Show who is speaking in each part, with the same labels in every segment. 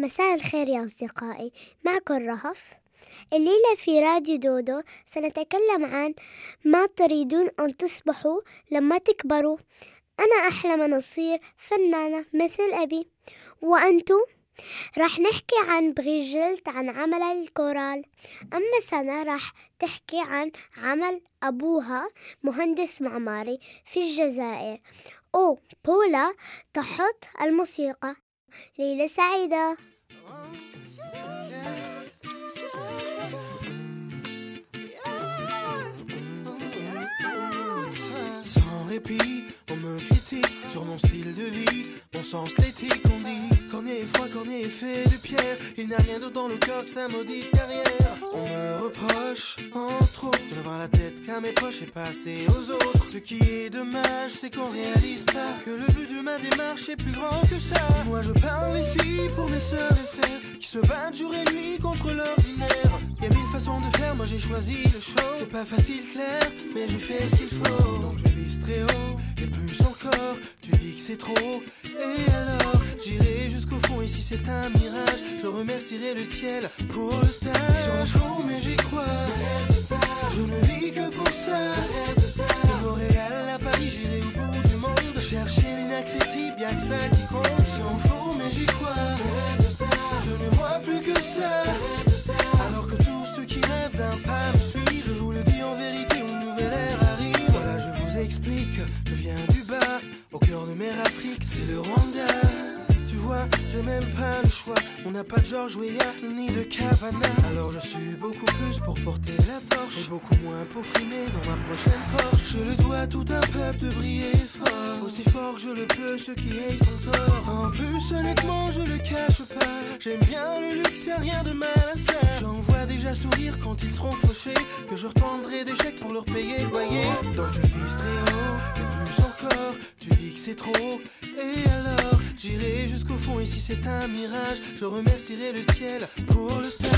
Speaker 1: مساء الخير يا أصدقائي معكم رهف. الليلة في راديو دودو سنتكلم عن ما تريدون أن تصبحوا لما تكبروا. أنا أحلم أن أصير فنانة مثل أبي. وأنتم؟ راح نحكي عن بريجيت عن عمل الكورال. أما سنة راح تحكي عن عمل أبوها مهندس معماري في الجزائر. أو بولا تحط الموسيقى. ليلة سعيدة
Speaker 2: Sans répit, on me critique sur mon style de vie, mon sens l'éthique, on dit Cornet froid, cornet fait de pierre, il n'y a rien d'autre dans le corps que sa maudite carrière. On me reproche, entre autres, de n'avoir la tête qu'à mes poches et passer aux autres. Ce qui est dommage, c'est qu'on réalise pas que le but de ma démarche est plus grand que ça. Moi je parle ici pour mes sœurs et frères qui se battent jour et nuit contre l'ordinaire. Façons de faire, moi j'ai choisi le show. C'est pas facile, clair, mais je fais ce qu'il faut. Donc je vise très haut, et plus encore, tu dis que c'est trop. Et alors, j'irai jusqu'au fond, et si c'est un mirage, je remercierai le ciel pour le stage. Sur un mais j'y crois. Je ne vis que pour ça. De Montréal à Paris, j'irai au bout du monde. Chercher l'inaccessible, y'a que ça qui compte. Si on fout, mais j'y crois. Je ne vois plus que ça. C'est le Rwanda. Tu vois, j'ai même pas le choix. On n'a pas de George Weah ni de Cavana. Alors je suis beaucoup plus pour porter la torche et beaucoup moins pour frimer dans ma prochaine Porsche. Je le dois à tout un peuple de briller fort, aussi fort que je le peux, ceux qui haït ton tort. En plus, honnêtement, je le cache pas. J'aime bien le luxe, y'a rien de mal à ça. J'en vois déjà sourire quand ils seront fauchés, que je retendrai des chèques pour leur payer le loyer. Donc je vise très haut, et plus tu dis que c'est trop. Et alors, j'irai jusqu'au fond, et si c'est un mirage, je remercierai le ciel pour le stage.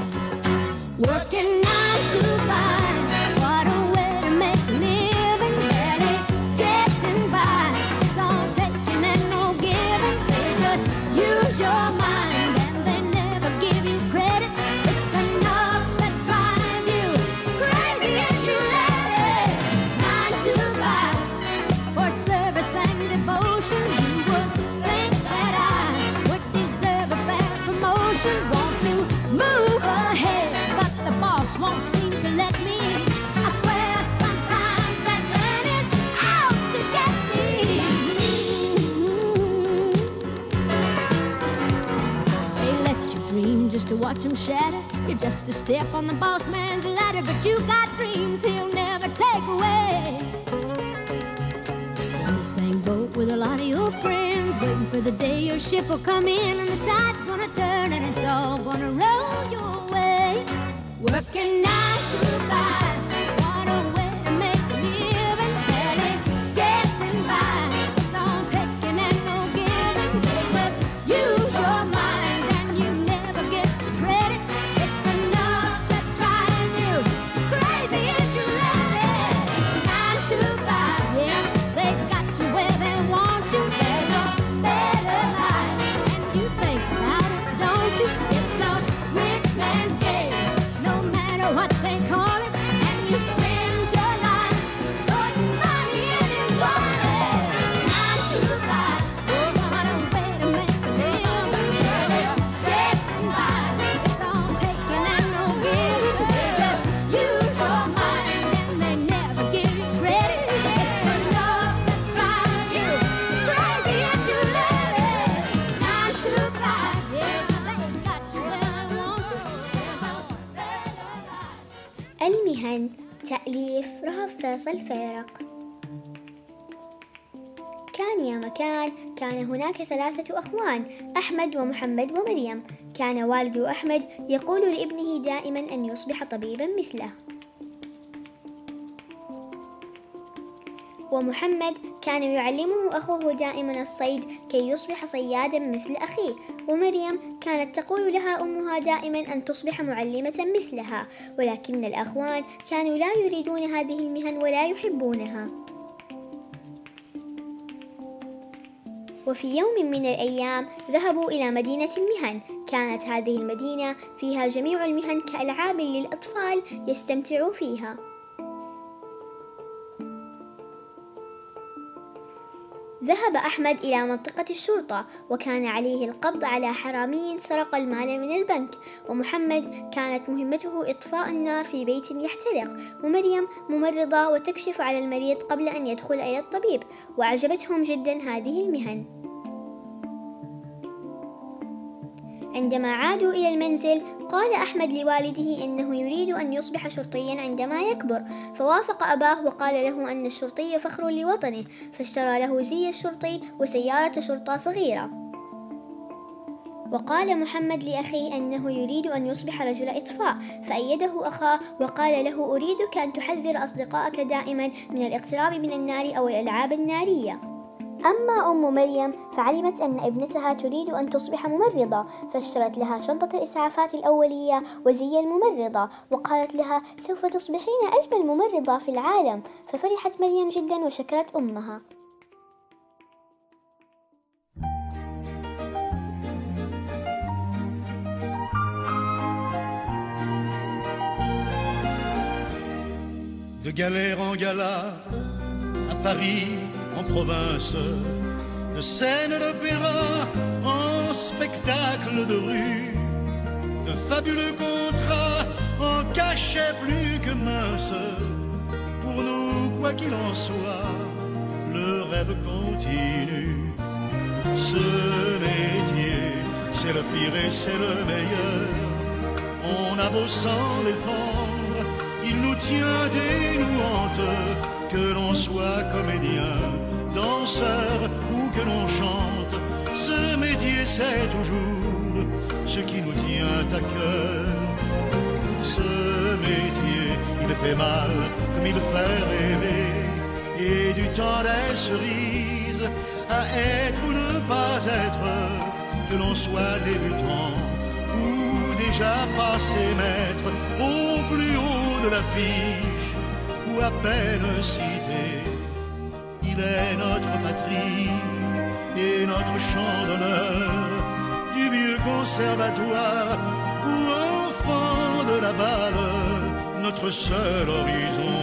Speaker 3: Watch him shatter. You're just a step on the boss man's ladder, but you got dreams he'll never take away in the same boat with a lot of your friends, waiting for the day your ship will come in and the tide's gonna turn and it's all gonna roll your way. Working nine to five,
Speaker 1: فيصل فيرق. كان يا مكان كان هناك ثلاثة أخوان أحمد ومحمد ومريم. كان والد أحمد يقول لابنه دائما أن يصبح طبيبا مثله. ومحمد كان يعلمه أخوه دائما الصيد كي يصبح صيادا مثل أخيه ومريم كانت تقول لها أمها دائما أن تصبح معلمة مثلها ولكن الأخوان كانوا لا يريدون هذه المهن ولا يحبونها. وفي يوم من الأيام ذهبوا إلى مدينة المهن. كانت هذه المدينة فيها جميع المهن كألعاب للأطفال يستمتعوا فيها. ذهب أحمد إلى منطقة الشرطة وكان عليه القبض على حرامي سرق المال من البنك ومحمد كانت مهمته إطفاء النار في بيت يحترق ومريم ممرضة وتكشف على المريض قبل أن يدخل إلى الطبيب وأعجبتهم جدا هذه المهن. عندما عادوا إلى المنزل قال أحمد لوالده إنه يريد أن يصبح شرطيا عندما يكبر. فوافق أباه وقال له أن الشرطي فخر لوطنه فاشترى له زي الشرطي وسيارة شرطة صغيرة. وقال محمد لأخيه أنه يريد أن يصبح رجل إطفاء. فأيده أخاه وقال له أريدك أن تحذر أصدقائك دائما من الاقتراب من النار أو الألعاب النارية. أما أم مريم فعلمت أن ابنتها تريد أن تصبح ممرضة فاشترت لها شنطة الإسعافات الأولية وزي الممرضة وقالت لها سوف تصبحين أجمل ممرضة في العالم. ففرحت مريم جدا وشكرت أمها.
Speaker 4: De galère en gala, à Paris, province, de scène d'opéra en spectacle de rue, de fabuleux contrats en cachet plus que mince. Pour nous, quoi qu'il en soit, le rêve continue. Ce métier, c'est le pire et c'est le meilleur. On a beau s'en défendre, il nous tient et nous hante, que l'on soit comédien, danseur ou que l'on chante. Ce métier, c'est toujours ce qui nous tient à cœur. Ce métier, il fait mal comme il fait rêver. Et du temps des cerises à être ou ne pas être, que l'on soit débutant ou déjà passé maître au plus haut de l'affiche ou à peine cité. Il est notre patrie et notre chant d'honneur du vieux conservatoire ou enfant de la balle. Notre seul horizon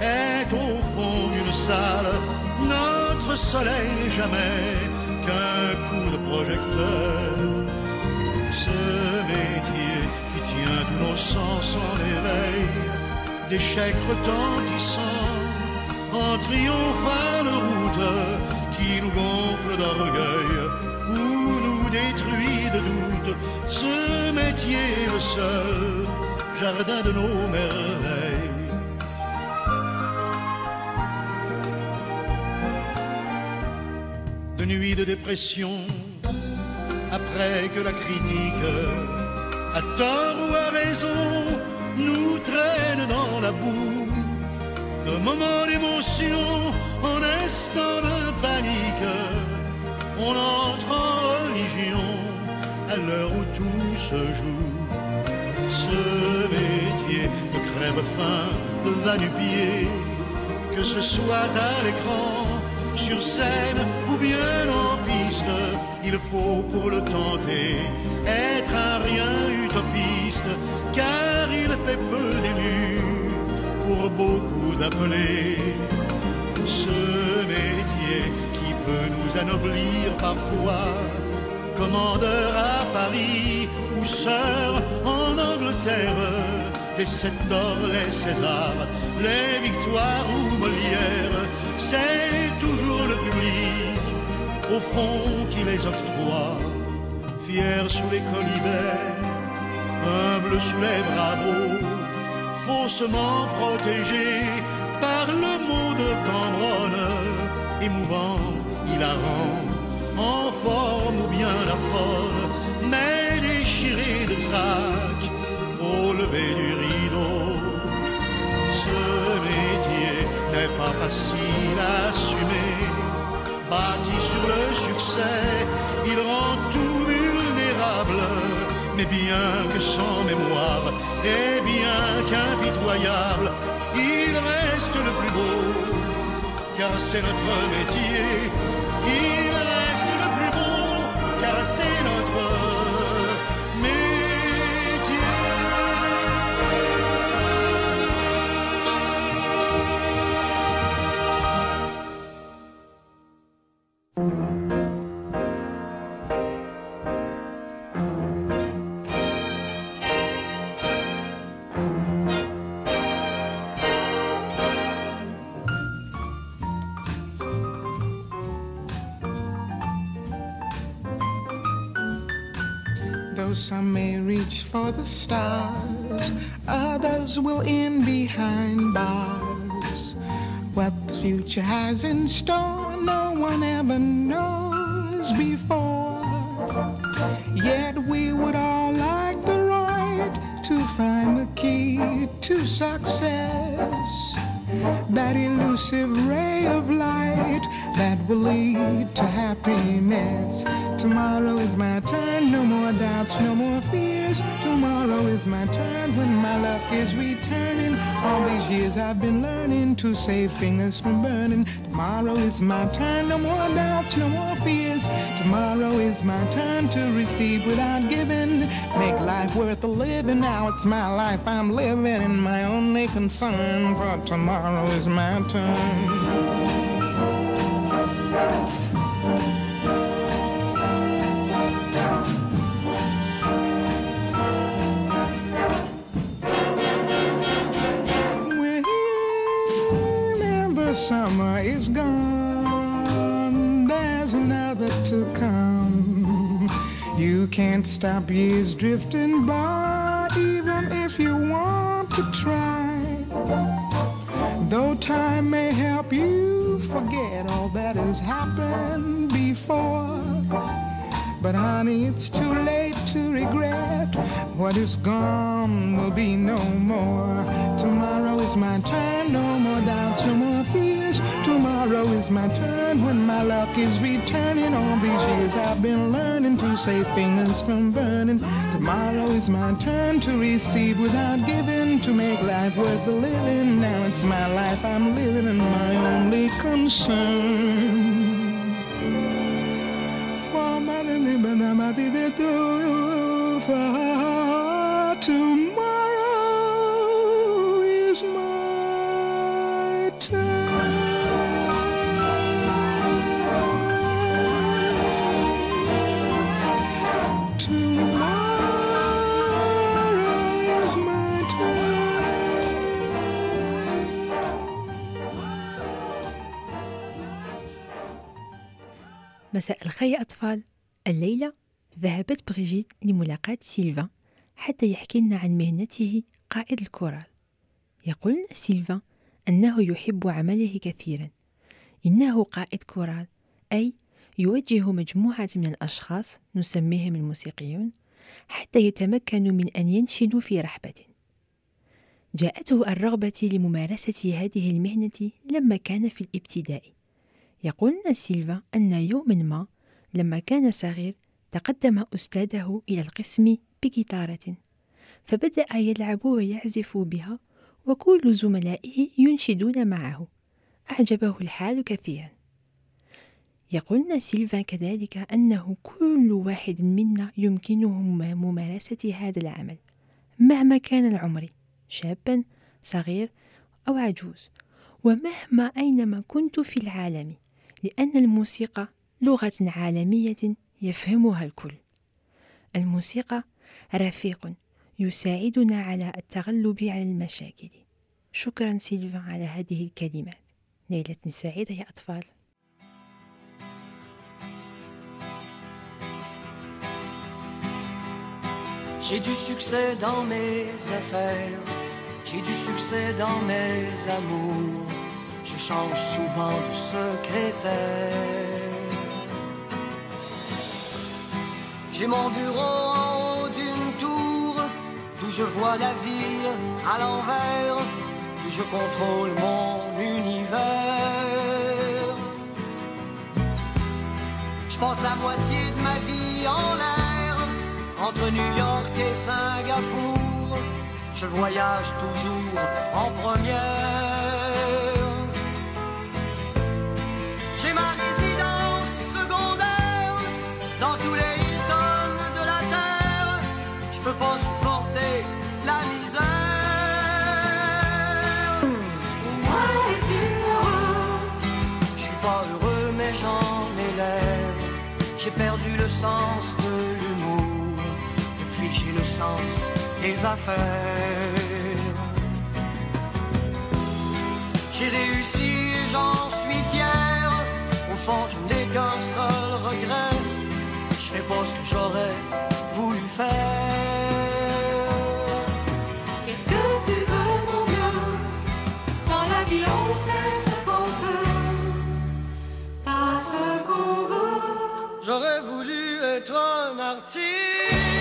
Speaker 4: est au fond d'une salle, notre soleil jamais qu'un coup de projecteur. Ce métier qui tient tous nos sens en éveil, chèques retentissants en triomphale route qui nous gonfle d'orgueil ou nous détruit de doute. Ce métier est le seul jardin de nos merveilles. De nuit de dépression, après que la critique, à tort ou à raison, nous traîne dans la boue de moments d'émotion en instant de panique. On entre en religion à l'heure où tout se joue. Ce métier de crève-fin, de va-nu-pied, que ce soit à l'écran, sur scène ou bien en piste, il faut pour le tenter être un rien utopiste, car il fait peu d'élus pour beaucoup d'appeler. Ce métier qui peut nous anoblir parfois. Commandeur à Paris ou sœur en Angleterre, les sept d'or, les Césars, les victoires ou Molière, c'est toujours le public au fond qui les octroie, fier sous les colibets, humble sous les bravos faussement protégé par le mot de Cambronne, émouvant, hilarant, en forme ou bien la forme, mais déchiré de trac au lever du rideau. Ce métier n'est pas facile à assumer, bâti sur le succès, il rend tout vulnérable mais bien que sans mémoire et bien qu'impitoyable, il reste le plus beau, car c'est notre métier. Il reste le plus beau, car c'est notre
Speaker 5: for the stars, others will end behind bars. What the future has in store, no one ever knows before. Yet we would all like the right to find the key to success. That elusive ray of light that will lead to happiness. Tomorrow is my turn, no more doubts, no more fears. Tomorrow is my turn when my luck is returning. All these years I've been learning to save fingers from burning. Tomorrow is my turn, no more doubts, no more fears. Tomorrow is my turn to receive without giving. Make life worth the living. Now it's my life I'm living, and my only concern for tomorrow is my turn. Summer is gone, there's another to come. You can't stop years drifting by, even if you want to try. Honey, it's too late to regret. What is gone will be no more. Tomorrow is my turn, no more doubts, no more fears. Tomorrow is my turn when my luck is returning. All these years I've been learning to save fingers from burning. Tomorrow is my turn to receive without giving, to make life worth the living. Now it's my life I'm living and my only concern.
Speaker 6: مساء الخير يا أطفال. الليلة ذهبت بريجيت لملاقاة سيلفا حتى يحكي لنا عن مهنته قائد الكورال. يقول سيلفا أنه يحب عمله كثيرا. إنه قائد كورال أي يوجه مجموعة من الأشخاص نسميهم الموسيقيون حتى يتمكنوا من أن ينشدوا في رحبة. جاءته الرغبة لممارسة هذه المهنة لما كان في الابتدائي يقول لنا سيلفا أن يوما ما لما كان صغير تقدم أستاذه إلى القسم بجيتارة فبدأ يلعب ويعزف بها وكل زملائه ينشدون معه. أعجبه الحال كثيرا. يقولنا سيلفا كذلك أنه كل واحد منا يمكنه ممارسة هذا العمل مهما كان العمر شابا صغير أو عجوز ومهما أينما كنت في العالم. لأن الموسيقى لغة عالمية يفهمها الكل. الموسيقى رفيق يساعدنا على التغلب على المشاكل. شكرا سيلفا على هذه الكلمات. ليلة سعيدة يا أطفال.
Speaker 7: J'ai du succès dans mes affaires, j'ai du succès dans mes amours, change souvent de secrétaire. J'ai mon bureau en haut d'une tour, d'où je vois la ville à l'envers, où je contrôle mon univers. Je passe la moitié de ma vie en l'air, entre New York et Singapour. Je voyage toujours en première. Sens de l'humour. Depuis j'ai le sens des affaires. J'ai réussi et j'en suis fier. Au fond, je n'ai qu'un seul regret. Je fais pas ce que j'aurais voulu faire. J'aurais voulu être un artiste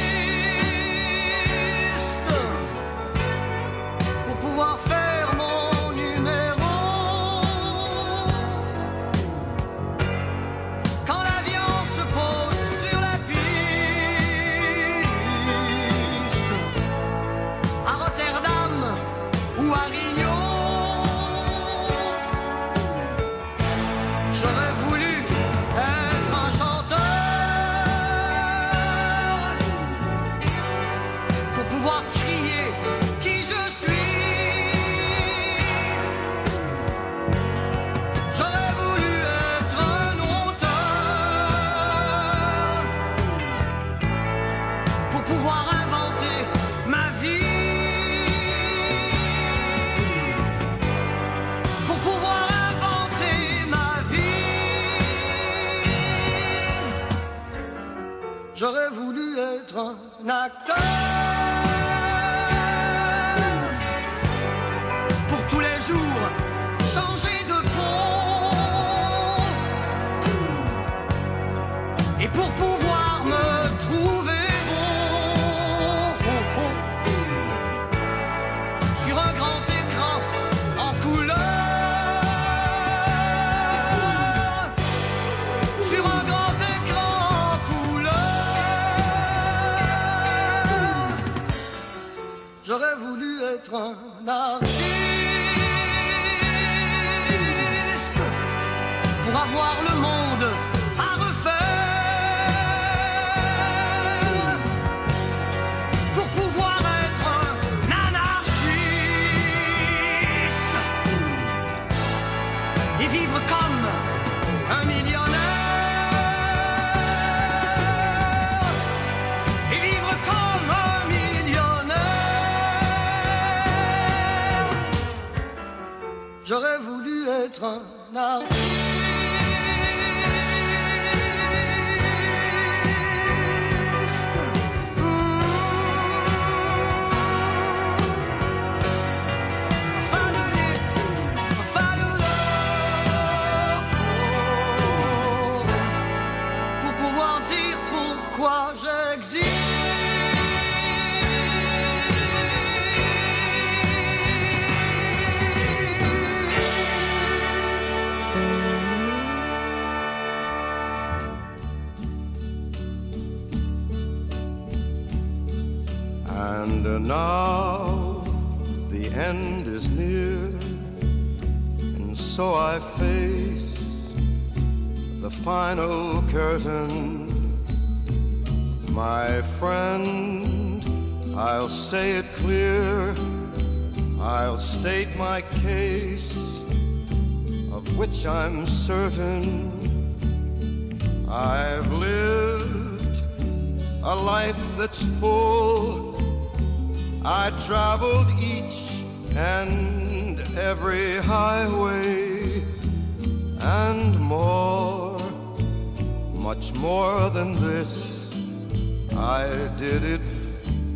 Speaker 8: certain. I've lived a life that's full. I traveled each and every highway and more, much more than this. I did it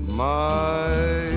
Speaker 8: my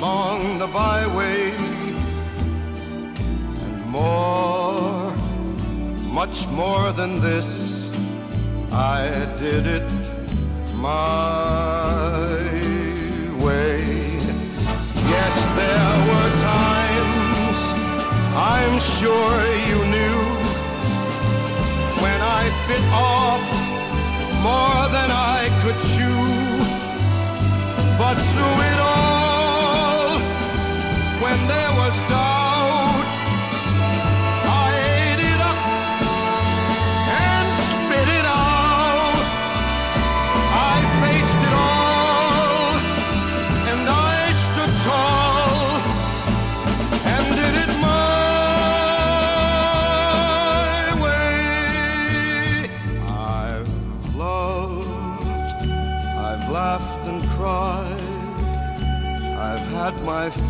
Speaker 8: along the byway, and more, much more than this, I did it my way. Yes, there were times I'm sure you knew when I bit off more than I could chew. But through it all, when there was doubt, I ate it up and spit it out. I faced it all and I stood tall and did it my way. I've loved, I've laughed and cried, I've had my my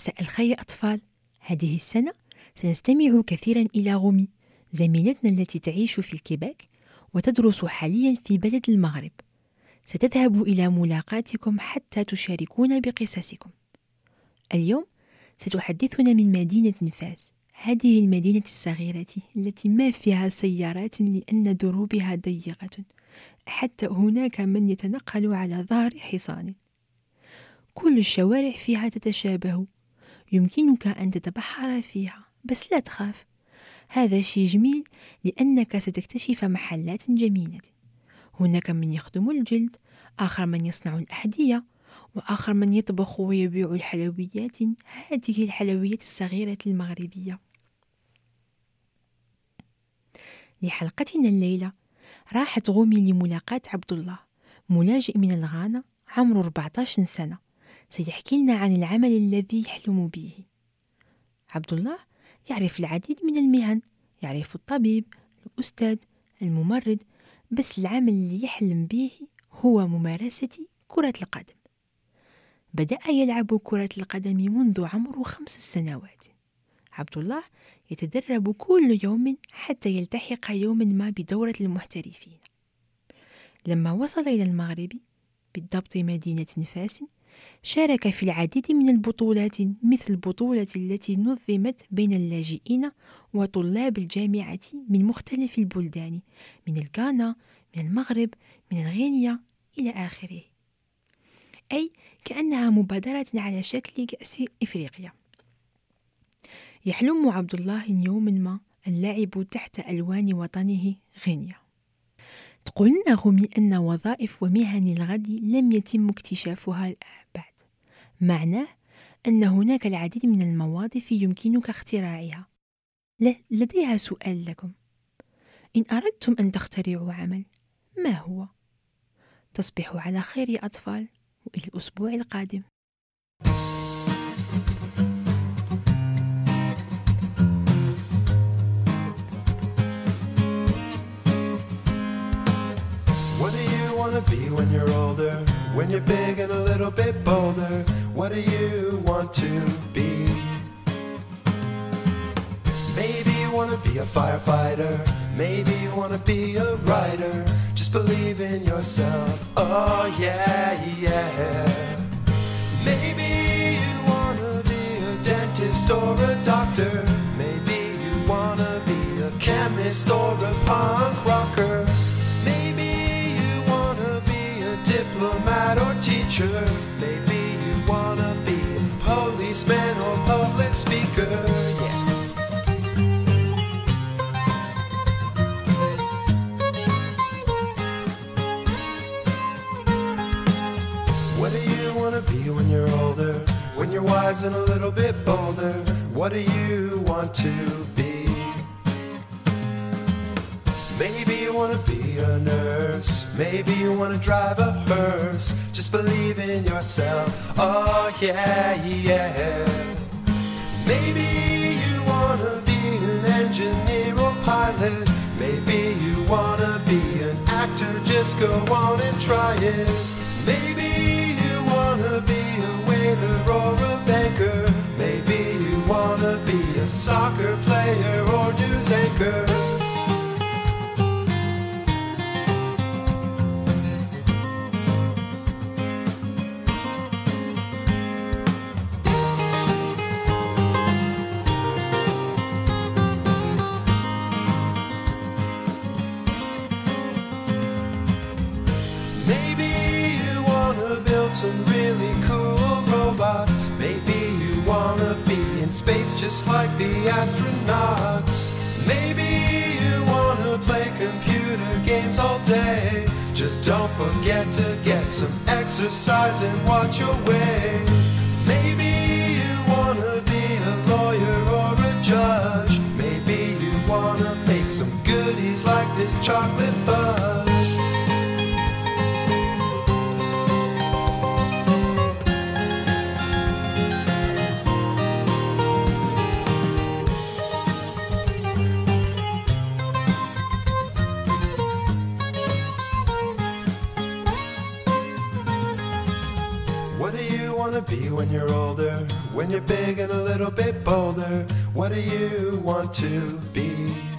Speaker 6: مساء الخير أطفال. هذه السنة سنستمع كثيرا إلى غومي زميلتنا التي تعيش في الكيباك وتدرس حاليا في بلد المغرب. ستذهب إلى ملاقاتكم حتى تشاركون بقصصكم. اليوم ستحدثنا من مدينة فاس هذه المدينة الصغيرة التي ما فيها سيارات لأن دروبها ضيقة. حتى هناك من يتنقل على ظهر حصان. كل الشوارع فيها تتشابه. يمكنك أن تتبحر فيها بس لا تخاف. هذا شيء جميل لأنك ستكتشف محلات جميلة. هناك من يخدم الجلد آخر من يصنع الأحذية وآخر من يطبخ ويبيع الحلويات هذه الحلويات الصغيرة المغربية. لحلقتنا الليلة راحت غومي لملاقاة عبد الله ملاجئ من الغانا عمره 14 سنة. سيحكي لنا عن العمل الذي يحلم به. عبد الله يعرف العديد من المهن يعرف الطبيب الأستاذ الممرض بس العمل اللي يحلم به هو ممارسة كرة القدم. بدأ يلعب كرة القدم منذ عمره خمس سنوات. عبد الله يتدرب كل يوم حتى يلتحق يوما ما بدورة المحترفين. لما وصل إلى المغرب بالضبط مدينة فاس شارك في العديد من البطولات مثل البطولة التي نظمت بين اللاجئين وطلاب الجامعة من مختلف البلدان من الغانا من المغرب من غينيا إلى آخره. أي كأنها مبادرة على شكل كأس إفريقيا. يحلم عبد الله يوما ما اللعب تحت ألوان وطنه غينيا. تقول لنا غمي أن وظائف ومهن الغد لم يتم اكتشافها بعد معناه أن هناك العديد من المواظف يمكنك اختراعها لديها سؤال لكم إن أردتم أن تخترعوا عمل ما هو؟ تصبحوا على خير يا أطفال وإلى الأسبوع القادم
Speaker 9: What do you want to be when you're older? When you're big and a little bit bolder? What do you want to be? Maybe you want to be a firefighter. Maybe you want to be a writer. Just believe in yourself. Oh, yeah, yeah. Maybe you want to be a dentist or a doctor. Maybe you want to be a chemist or a punk rocker. Maybe you want to be a diplomat or teacher. Maybe policeman or public speaker. Yeah. What do you want to be when you're older? When you're wise and a little bit bolder? What do you want to be? Maybe you want to be a nurse. Maybe you want to drive a hearse. Just believe in yourself. Oh, yeah, yeah. Maybe you want to be an engineer or pilot. Maybe you want to be an actor. Just go on and try it. Maybe you want to be a waiter or a banker. Maybe you want to be a soccer player or news anchor. Just like the astronauts. Maybe you wanna play computer games all day. Just don't forget to get some exercise and watch your weight. Maybe you wanna be a lawyer or a judge. Maybe you wanna make some goodies like this chocolate fudge. Do you want to be when you're older? When you're big and a little bit bolder? What do you want to be?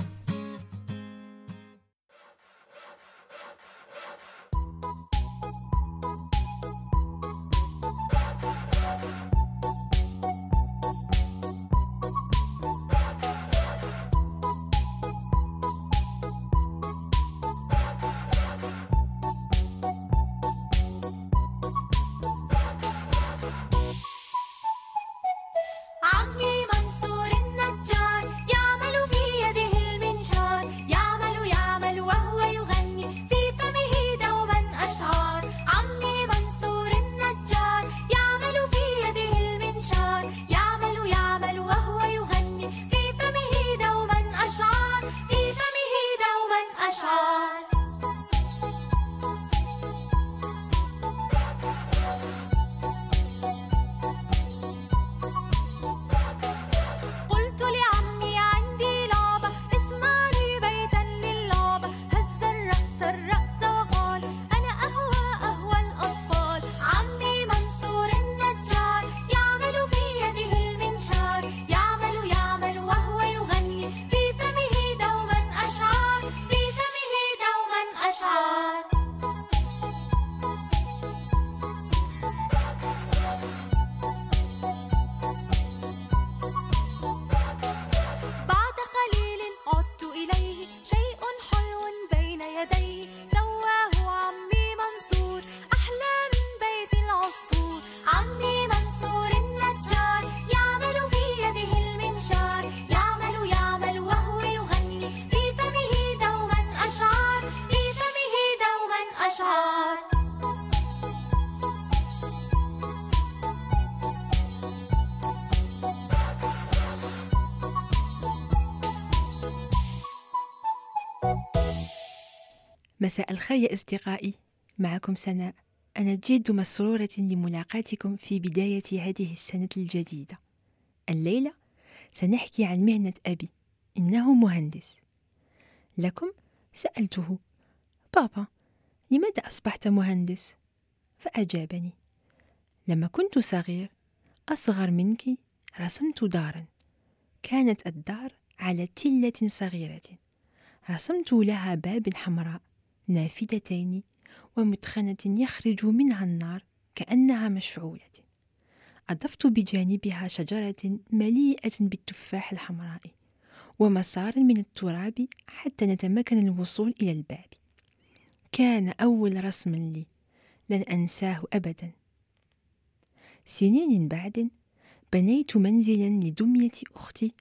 Speaker 6: مساء الخير يا أصدقائي. معكم سناء. أنا جد مسرورة لملاقاتكم في بداية هذه السنة الجديدة. الليلة سنحكي عن مهنة أبي. إنه مهندس. لكم سألته بابا لماذا أصبحت مهندس؟ فأجابني لما كنت صغير أصغر منك رسمت دارا. كانت الدار على تلة صغيرة. رسمت لها باب حمراء. نافذتين ومدخنة يخرج منها النار كأنها مشعولة. أضفت بجانبها شجرة مليئة بالتفاح الحمراء ومسار من التراب حتى نتمكن الوصول إلى الباب. كان أول رسم لي لن أنساه أبدا. سنين بعد بنيت منزلا لدمية أختي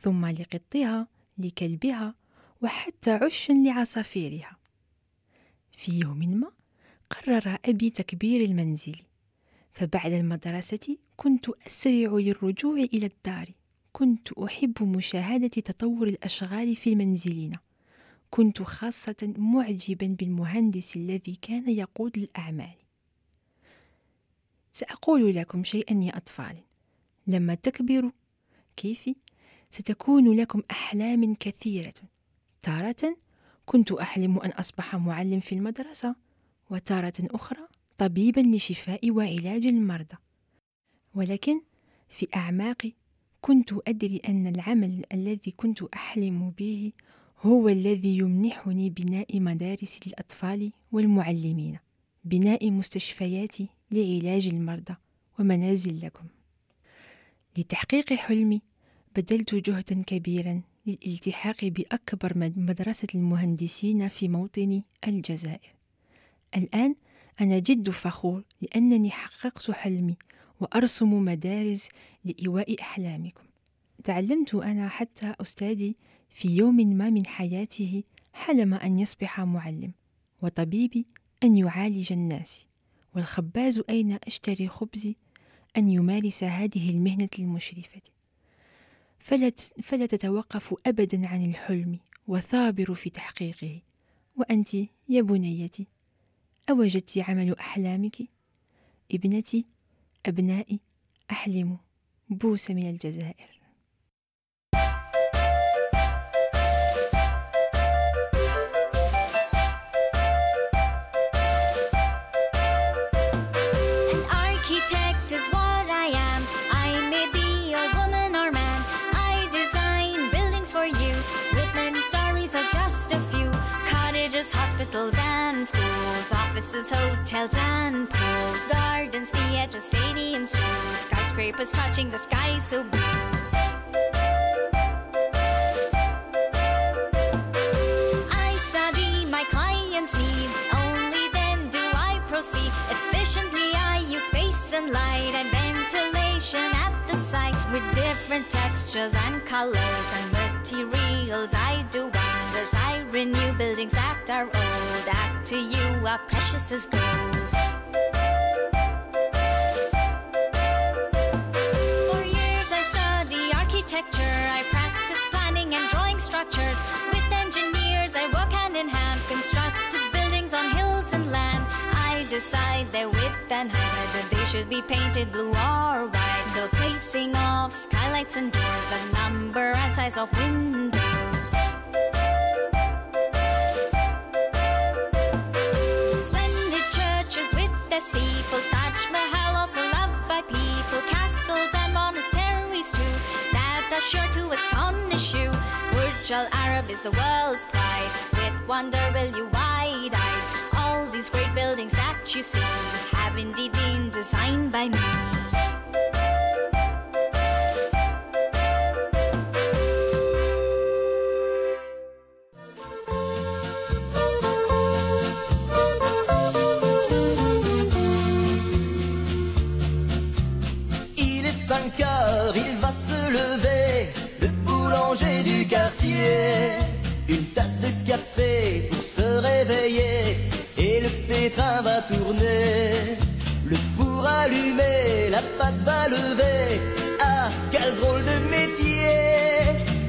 Speaker 6: ثم لقطها لكلبها وحتى عش لعصافيرها. في يوم ما قرر أبي تكبير المنزل. فبعد المدرسة كنت أسرع للرجوع إلى الدار. كنت أحب مشاهدة تطور الأشغال في منزلنا كنت خاصة معجبا بالمهندس الذي كان يقود الأعمال. سأقول لكم شيئا يا أطفال. لما تكبروا كيف ستكون لكم أحلام كثيرة. تارة كنت أحلم أن أصبح معلم في المدرسة وتارة أخرى طبيبا لشفاء وعلاج المرضى. ولكن في أعماقي كنت أدري أن العمل الذي كنت أحلم به هو الذي يمنحني بناء مدارس للأطفال والمعلمين بناء مستشفيات لعلاج المرضى ومنازل لكم. لتحقيق حلمي بذلت جهدا كبيرا للالتحاق بأكبر مدرسة المهندسين في موطن الجزائر. الآن أنا جد فخور لأنني حققت حلمي وأرسم مدارس لإيواء أحلامكم. تعلمت أنا حتى أستاذي في يوم ما من حياته حلم أن يصبح معلم وطبيبي أن يعالج الناس والخباز أين أشتري خبزي أن يمارس هذه المهنة المشرفة. فلا, فلا تتوقف أبدا عن الحلم وثابر في تحقيقه. وأنت يا بنيتي أوجدت عمل أحلامك؟ ابنتي أبنائي أحلم بوسة من الجزائر.
Speaker 10: Hospitals, and schools. Offices, hotels, and pools. Gardens, theaters, stadiums, too. Skyscrapers touching the sky so blue. With different textures and colors and materials. I do wonders. I renew buildings that are old. That to you are precious as gold. For years I study architecture. I practice planning and drawing structures. With Their width and height, whether they should be painted blue or white. The placing of skylights and doors, the number and size of windows. Splendid churches with their steeples, Taj Mahal also loved by people, castles and monasteries too, that are sure to astonish you. Burj Al Arab is the world's pride, with wonder will you wide-eyed. These great buildings that you see have indeed been designed by me.
Speaker 11: Ah, quel drôle de métier!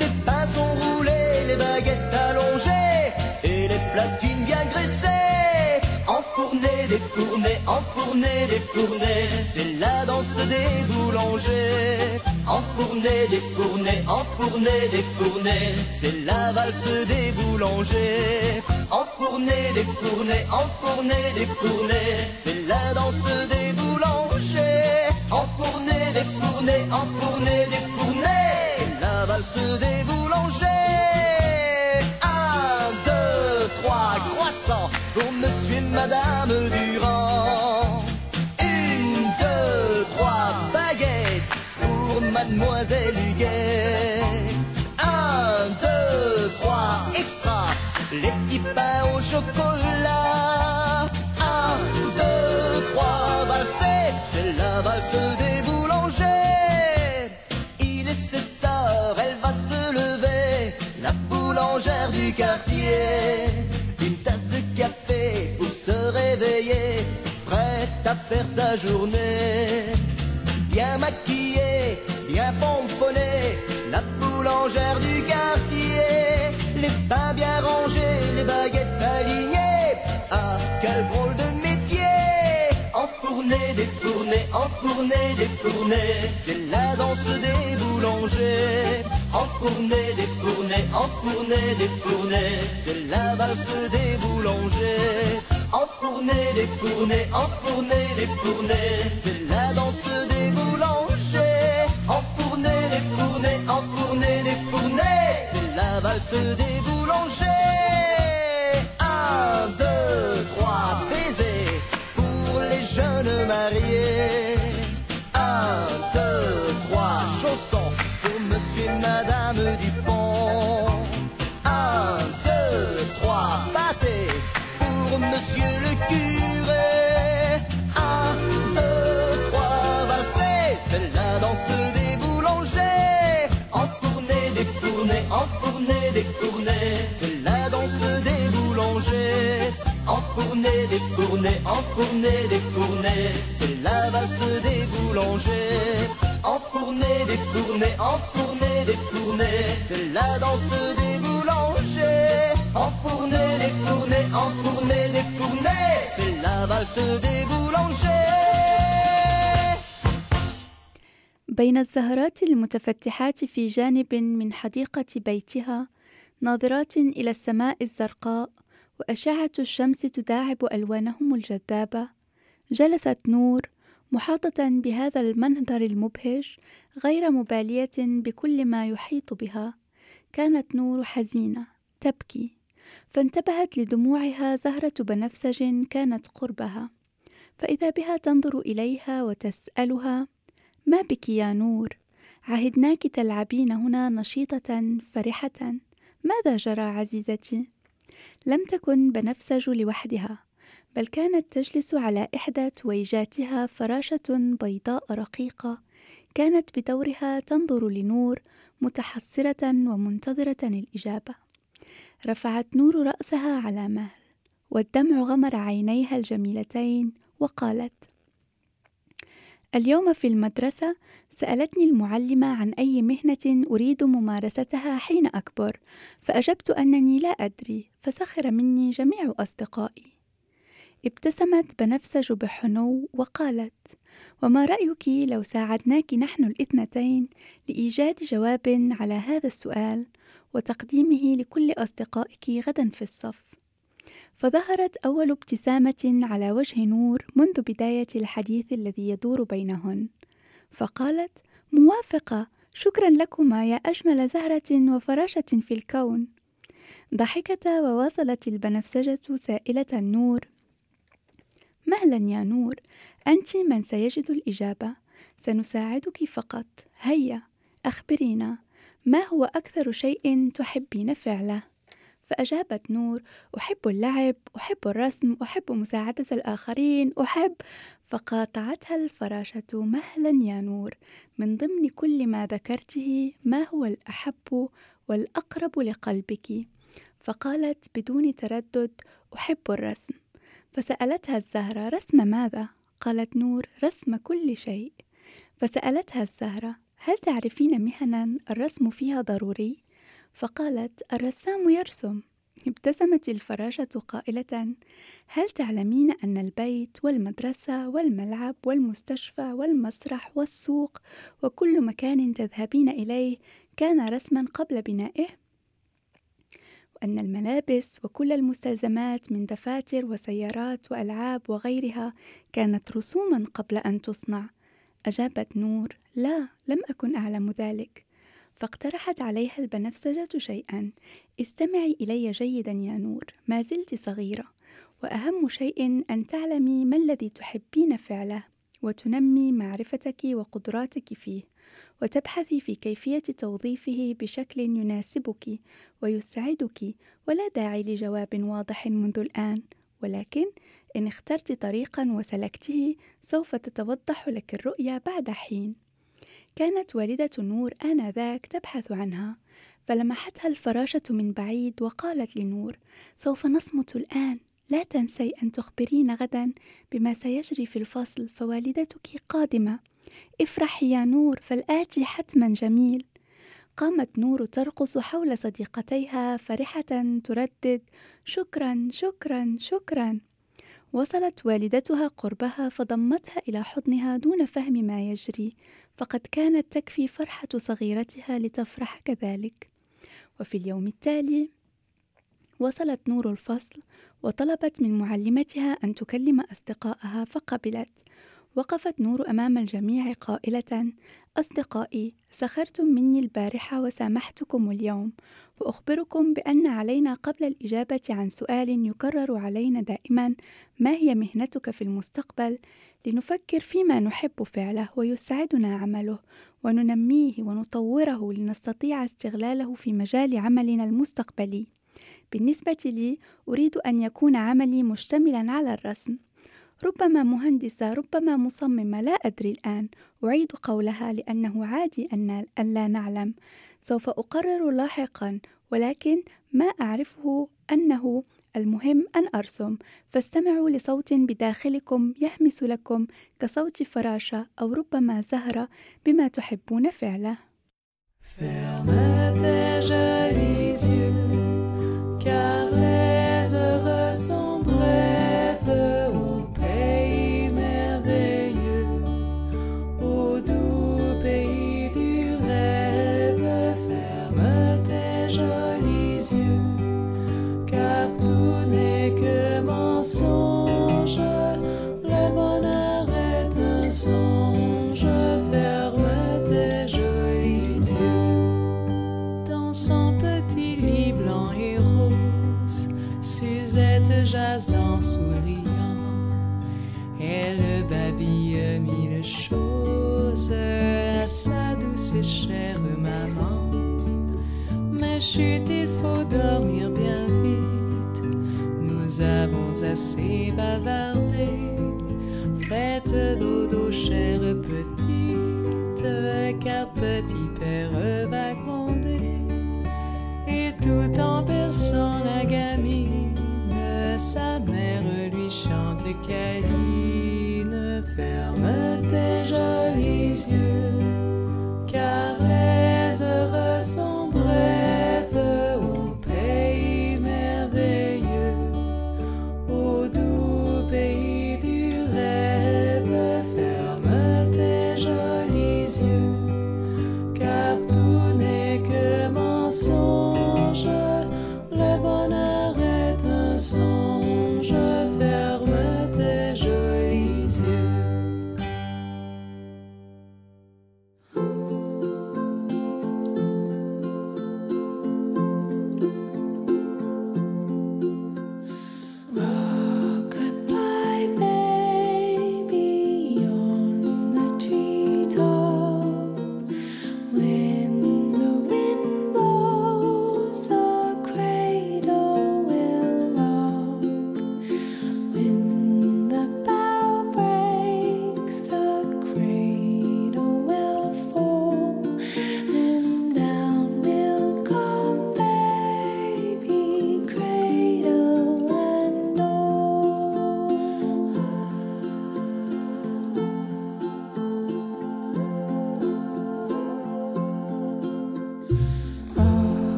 Speaker 11: Les pains sont roulés, les baguettes allongées, et les platines bien graissées. enfourner des fournets, enfourner des fournets, c'est la danse des boulangers. Enfourner des fournets, enfourner des fournets, c'est la valse des boulangers. Enfourner des fournets, enfourner des fournets, c'est la danse des Une, deux, trois, baguettes pour mademoiselle Huguet. Un, deux, trois, extra, les petits pains au chocolat. Un, deux, trois, valser, c'est la valse des boulangers. Il est 7 heures, elle va se lever, la boulangère du quartier. Sa journée. Bien maquillée, bien pomponnée, la boulangère du quartier. Les pains bien rangés, les baguettes alignées. Ah, quel drôle de métier! Enfourner des fournets, enfourner des fournets, c'est la danse des boulangers. Enfourner des fournets, enfourner des fournets, c'est la valse des boulangers. Enfourner des fournets, enfourner des fournets, c'est la danse des boulangers. Enfourner des fournets, enfourner des fournets, c'est la valse des boulangers. Un, deux, trois, baisers pour les jeunes mariés. Fournets, c'est la danse des boulangers. Enfourner des fournets, enfourner des fournets, c'est la valse des boulangers. Enfourner des fournets, enfourner des fournets, c'est la danse des boulangers. Enfourner des fournets, enfourner des fournets, c'est la valse des boulangers.
Speaker 12: بين الزهرات المتفتحات في جانب من حديقة بيتها ناظرات إلى السماء الزرقاء وأشعة الشمس تداعب ألوانهم الجذابة. جلست نور محاطة بهذا المنظر المبهج غير مبالية بكل ما يحيط بها. كانت نور حزينة تبكي فانتبهت لدموعها زهرة بنفسج كانت قربها. فإذا بها تنظر إليها وتسألها ما بك يا نور؟ عهدناك تلعبين هنا نشيطة فرحة. ماذا جرى عزيزتي؟ لم تكن بنفسج لوحدها بل كانت تجلس على إحدى تويجاتها فراشة بيضاء رقيقة كانت بدورها تنظر لنور متحسرة ومنتظرة الإجابة رفعت نور رأسها على مهل والدمع غمر عينيها الجميلتين وقالت اليوم في المدرسة سألتني المعلمة عن أي مهنة أريد ممارستها حين أكبر، فأجبت أنني لا أدري، فسخر مني جميع أصدقائي. ابتسمت بنفسج بحنو وقالت: وما رأيك لو ساعدناك نحن الاثنتين لإيجاد جواب على هذا السؤال وتقديمه لكل أصدقائك غدا في الصف؟ فظهرت أول ابتسامة على وجه نور منذ بداية الحديث الذي يدور بينهن، فقالت: موافقة، شكرا لكما يا أجمل زهرة وفراشة في الكون. ضحكتا وواصلت البنفسجة سائلة النور: مهلا يا نور، أنت من سيجد الإجابة، سنساعدك فقط، هيا أخبرينا، ما هو أكثر شيء تحبين فعله؟ فأجابت نور: أحب اللعب، أحب الرسم، أحب مساعدة الآخرين، أحب فقاطعتها الفراشة مهلا يا نور من ضمن كل ما ذكرته ما هو الأحب والأقرب لقلبك فقالت بدون تردد أحب الرسم فسألتها الزهرة رسم ماذا؟ قالت نور رسم كل شيء فسألتها الزهرة هل تعرفين مهنا الرسم فيها ضروري؟ فقالت الرسام يرسم ابتسمت الفراشة قائلة: هل تعلمين أن البيت والمدرسة والملعب والمستشفى والمسرح والسوق وكل مكان تذهبين إليه كان رسما قبل بنائه؟ وأن الملابس وكل المستلزمات من دفاتر وسيارات وألعاب وغيرها كانت رسوما قبل أن تصنع. أجابت نور: لا، لم أكن أعلم ذلك. فاقترحت عليها البنفسجة شيئا. استمعي إلي جيدا يا نور ما زلت صغيرة. وأهم شيء أن تعلمي ما الذي تحبين فعله وتنمي معرفتك وقدراتك فيه. وتبحثي في كيفية توظيفه بشكل يناسبك ويسعدك ولا داعي لجواب واضح منذ الآن. ولكن إن اخترت طريقا وسلكته سوف تتوضح لك الرؤية بعد حين. كانت والدة نور آنذاك تبحث عنها فلمحتها الفراشة من بعيد وقالت لنور سوف نصمت الآن. لا تنسي أن تخبرين غدا بما سيجري في الفصل فوالدتك قادمة. افرحي يا نور فالآتي حتما جميل. قامت نور ترقص حول صديقتيها فرحة تردد شكرا شكرا شكرا. وصلت والدتها قربها فضمتها إلى حضنها دون فهم ما يجري فقد كانت تكفي فرحة صغيرتها لتفرح كذلك. وفي اليوم التالي وصلت نور الفصل وطلبت من معلمتها أن تكلم أصدقائها فقبلت. وقفت نور أمام الجميع قائلة: أصدقائي، سخرتم مني البارحة وسامحتكم اليوم، وأخبركم بأن علينا قبل الإجابة عن سؤال يكرر علينا دائما: ما هي مهنتك في المستقبل؟ لنفكر فيما نحب فعله ويسعدنا عمله، وننميه ونطوره لنستطيع استغلاله في مجال عملنا المستقبلي. بالنسبة لي، أريد أن يكون عملي مشتملا على الرسم. ربما مهندسة ربما مصممة لا أدري الآن. أعيد قولها لأنه عادي أن, لا نعلم. سوف أقرر لاحقا ولكن ما أعرفه أنه المهم أن أرسم. فاستمعوا لصوت بداخلكم يهمس لكم كصوت فراشة أو ربما زهرة بما تحبون فعله.
Speaker 13: Ferme tes yeux, car les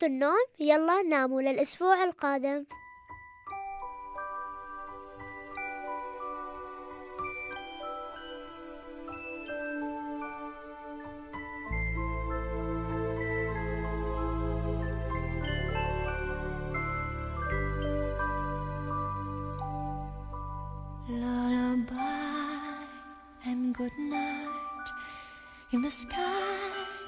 Speaker 1: وقت النوم. يلا ناموا للأسبوع القادم.
Speaker 14: Lullaby and good night. In the sky,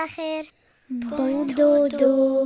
Speaker 1: على خير. Bon dodo.